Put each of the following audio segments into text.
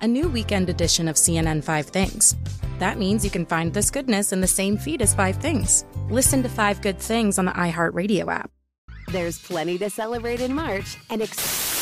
a new weekend edition of CNN Five Things. That means you can find this goodness in the same feed as Five Things. Listen to Five Good Things on the iHeartRadio app. There's plenty to celebrate in March and. Ex-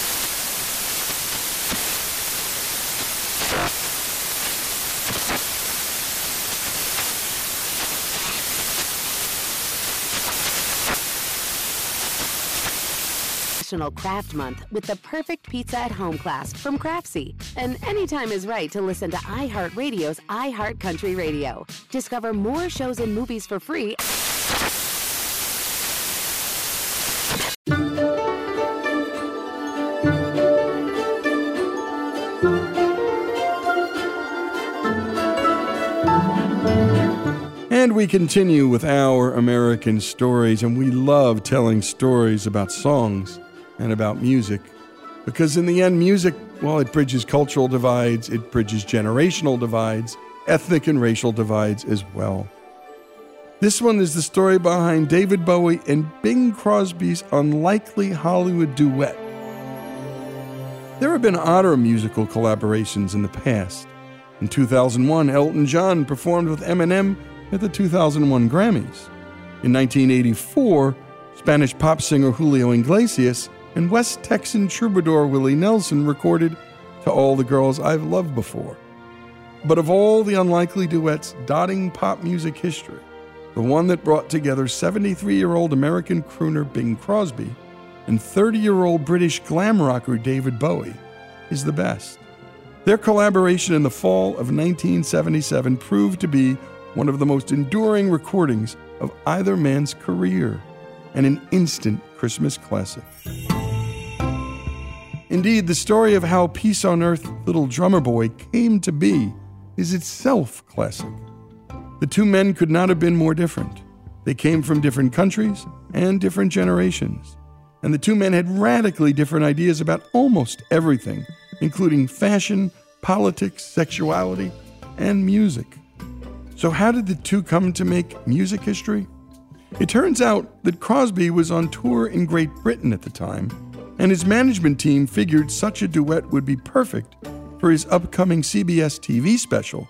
National Craft Month with the perfect pizza at home class from Craftsy. And anytime is right to listen to iHeartRadio's iHeart Country Radio. Discover more shows and movies for free. And we continue with our American stories, and we love telling stories about songs and about music. Because in the end, music, well, it bridges cultural divides, it bridges generational divides, ethnic and racial divides as well. This one is the story behind David Bowie and Bing Crosby's unlikely Hollywood duet. There have been odder musical collaborations in the past. In 2001, Elton John performed with Eminem at the 2001 Grammys. In 1984, Spanish pop singer Julio Iglesias and West Texan troubadour Willie Nelson recorded To All the Girls I've Loved Before. But of all the unlikely duets dotting pop music history, the one that brought together 73 year old American crooner Bing Crosby and 30 year old British glam rocker David Bowie is the best. Their collaboration in the fall of 1977 proved to be one of the most enduring recordings of either man's career and an instant Christmas classic. Indeed, the story of how Peace on Earth, Little Drummer Boy came to be is itself classic. The two men could not have been more different. They came from different countries and different generations. And the two men had radically different ideas about almost everything, including fashion, politics, sexuality, and music. So, how did the two come to make music history? It turns out that Crosby was on tour in Great Britain at the time and his management team figured such a duet would be perfect for his upcoming CBS TV special,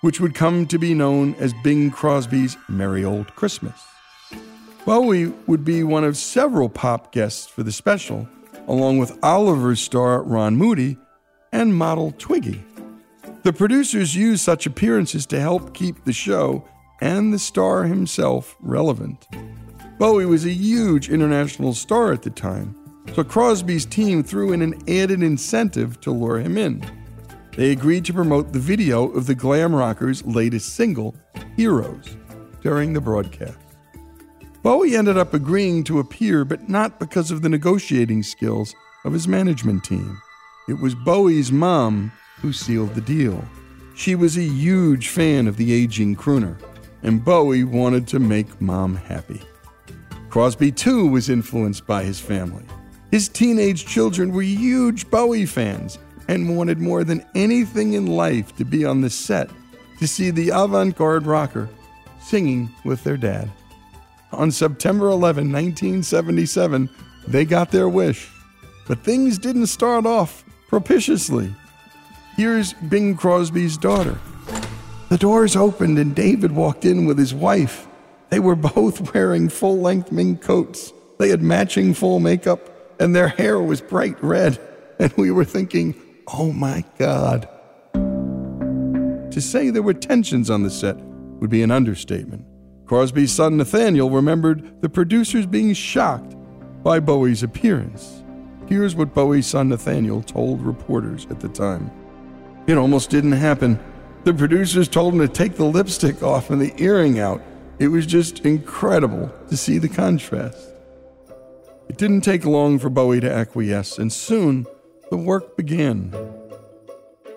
which would come to be known as Bing Crosby's Merry Old Christmas. Bowie would be one of several pop guests for the special, along with Oliver's star Ron Moody and model Twiggy. The producers used such appearances to help keep the show and the star himself relevant. Bowie was a huge international star at the time, so Crosby's team threw in an added incentive to lure him in. They agreed to promote the video of the glam rocker's latest single, Heroes. during the broadcast. Bowie ended up agreeing to appear, but not because of the negotiating skills of his management team. It was Bowie's mom who sealed the deal. She was a huge fan of the aging crooner, and Bowie wanted to make mom happy. Crosby, too, was influenced by his family. His teenage children were huge Bowie fans and wanted more than anything in life to be on the set to see the avant garde rocker singing with their dad. On September 11, 1977, they got their wish. But things didn't start off propitiously. Here's Bing Crosby's daughter. The doors opened and David walked in with his wife. They were both wearing full length mink coats. They had matching full makeup, and their hair was bright red. And we were thinking, oh my God. To say there were tensions on the set would be an understatement. Crosby's son Nathaniel remembered the producers being shocked by Bowie's appearance. Here's what Bowie's son Nathaniel told reporters at the time It almost didn't happen. The producers told him to take the lipstick off and the earring out. It was just incredible to see the contrast. It didn't take long for Bowie to acquiesce, and soon the work began.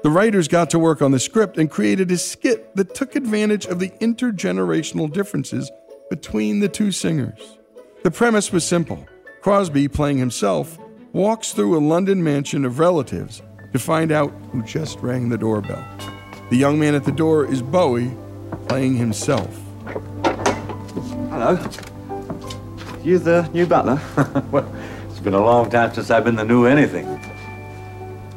The writers got to work on the script and created a skit that took advantage of the intergenerational differences between the two singers. The premise was simple Crosby, playing himself, walks through a London mansion of relatives to find out who just rang the doorbell. The young man at the door is Bowie, playing himself. Hello. You the new butler? well, it's been a long time since I've been the new anything.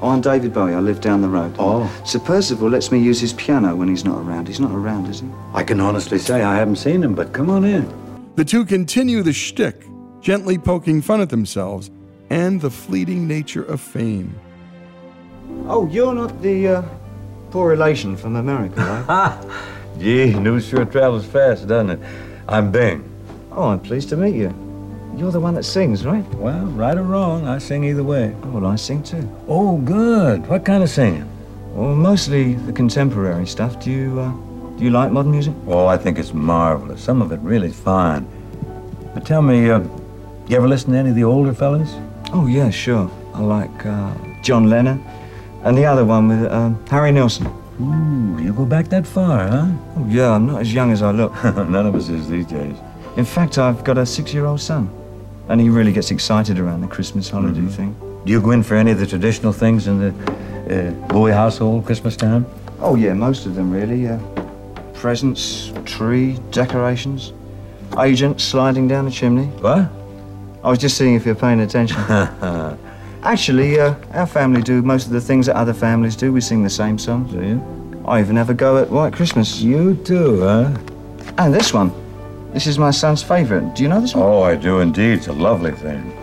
Oh, I'm David Bowie. I live down the road. Oh. Sir Percival lets me use his piano when he's not around. He's not around, is he? I can honestly say I haven't seen him, but come on in. The two continue the shtick, gently poking fun at themselves and the fleeting nature of fame. Oh, you're not the uh, poor relation from America, right? Ha! Gee, news sure travels fast, doesn't it? I'm Bing. Oh, I'm pleased to meet you. You're the one that sings, right? Well, right or wrong, I sing either way. Oh, well, I sing too. Oh, good. What kind of singing? Well, mostly the contemporary stuff. Do you, uh, do you like modern music? Oh, I think it's marvelous. Some of it really fine. But tell me, uh, you ever listen to any of the older fellas? Oh, yeah, sure. I like uh, John Lennon and the other one with um, Harry Nilsson. Ooh, you go back that far, huh? Oh, yeah, I'm not as young as I look. None of us is these days. In fact, I've got a six-year-old son, and he really gets excited around the Christmas holiday thing. Do you go in for any of the traditional things in the uh, Bowie household Christmas time? Oh, yeah, most of them, really. Uh, presents, tree, decorations, agents sliding down the chimney. What? I was just seeing if you're paying attention. Actually, uh, our family do most of the things that other families do. We sing the same songs. Do you? I even have a go at White Christmas. You do, huh? And this one. This is my son's favorite. Do you know this one? Oh, I do indeed. It's a lovely thing.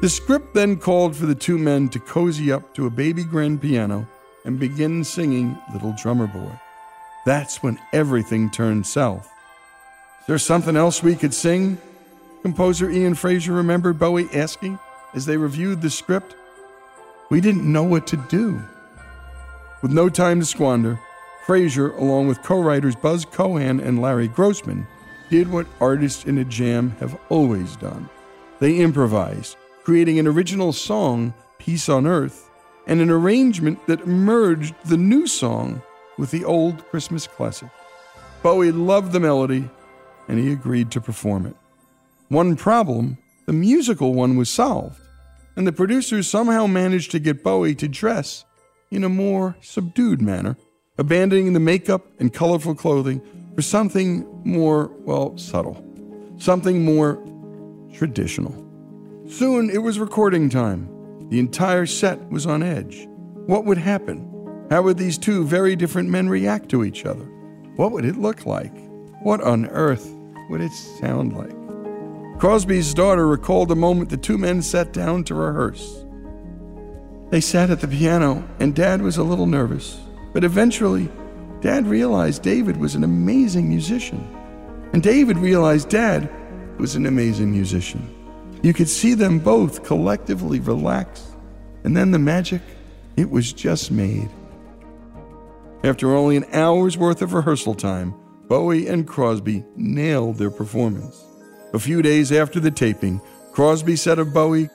The script then called for the two men to cozy up to a baby grand piano and begin singing Little Drummer Boy. That's when everything turned south. Is there something else we could sing? Composer Ian Fraser remembered Bowie asking as they reviewed the script. We didn't know what to do. With no time to squander, Fraser, along with co writers Buz Kohan and Larry Grossman, did what artists in a jam have always done. They improvised, creating an original song, Peace on Earth, and an arrangement that merged the new song with the old Christmas classic. Bowie loved the melody, and he agreed to perform it. One problem the musical one was solved, and the producers somehow managed to get Bowie to dress in a more subdued manner, abandoning the makeup and colorful clothing for something more, well, subtle, something more traditional. Soon it was recording time. The entire set was on edge. What would happen? How would these two very different men react to each other? What would it look like? What on earth would it sound like? Crosby's daughter recalled the moment the two men sat down to rehearse. They sat at the piano, and Dad was a little nervous, but eventually, Dad realized David was an amazing musician. And David realized Dad was an amazing musician. You could see them both collectively relax, and then the magic, it was just made. After only an hour's worth of rehearsal time, Bowie and Crosby nailed their performance. A few days after the taping, Crosby said of Bowie,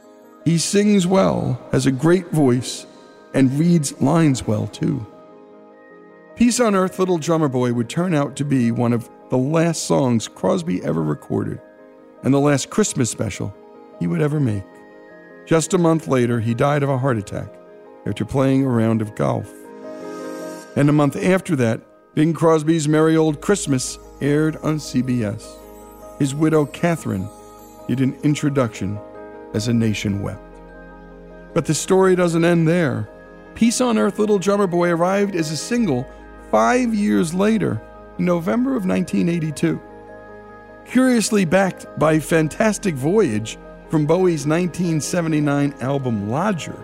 He sings well, has a great voice, and reads lines well too. Peace on Earth, Little Drummer Boy would turn out to be one of the last songs Crosby ever recorded, and the last Christmas special he would ever make. Just a month later, he died of a heart attack after playing a round of golf. And a month after that, Bing Crosby's Merry Old Christmas aired on CBS. His widow, Catherine, did an introduction as a nation wept. But the story doesn't end there. Peace on Earth, Little Drummer Boy arrived as a single five years later, in November of 1982. Curiously backed by Fantastic Voyage from Bowie's 1979 album Lodger,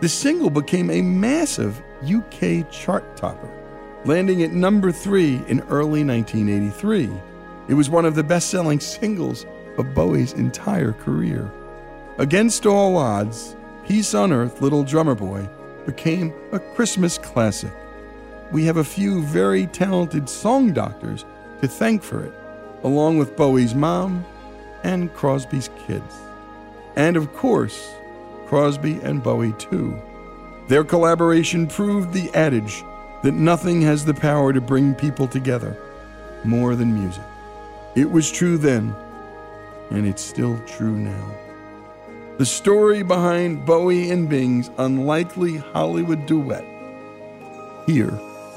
the single became a massive UK chart topper landing at number three in early 1983. It was one of the best selling singles of Bowie's entire career. Against all odds, Peace on Earth, Little Drummer Boy became a Christmas classic. We have a few very talented song doctors to thank for it, along with Bowie's mom and Crosby's kids. And of course, Crosby and Bowie too. Their collaboration proved the adage that nothing has the power to bring people together more than music. It was true then, and it's still true now. The story behind Bowie and Bing's unlikely Hollywood duet here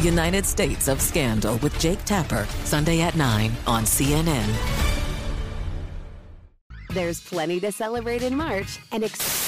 United States of Scandal with Jake Tapper, Sunday at 9 on CNN. There's plenty to celebrate in March and. Ex-